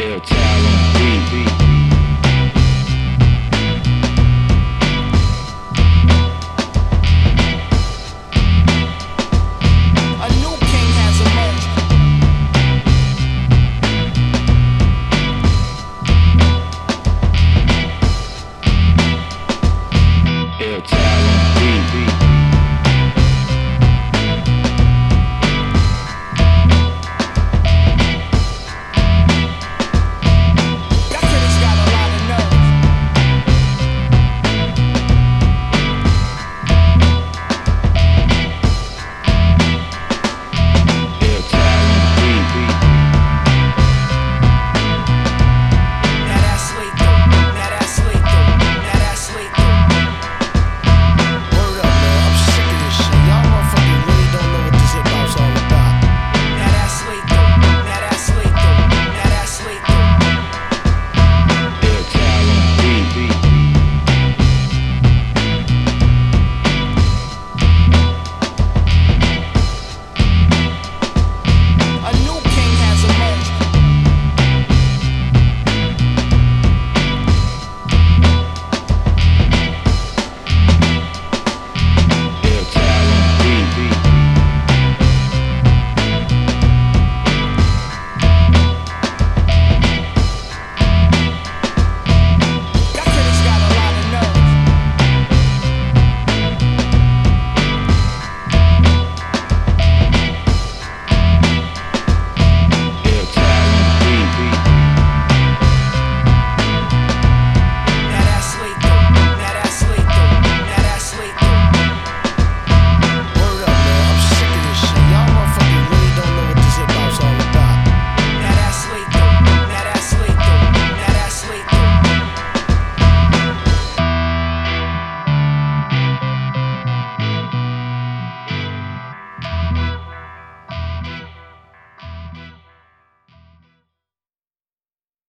Ill Tower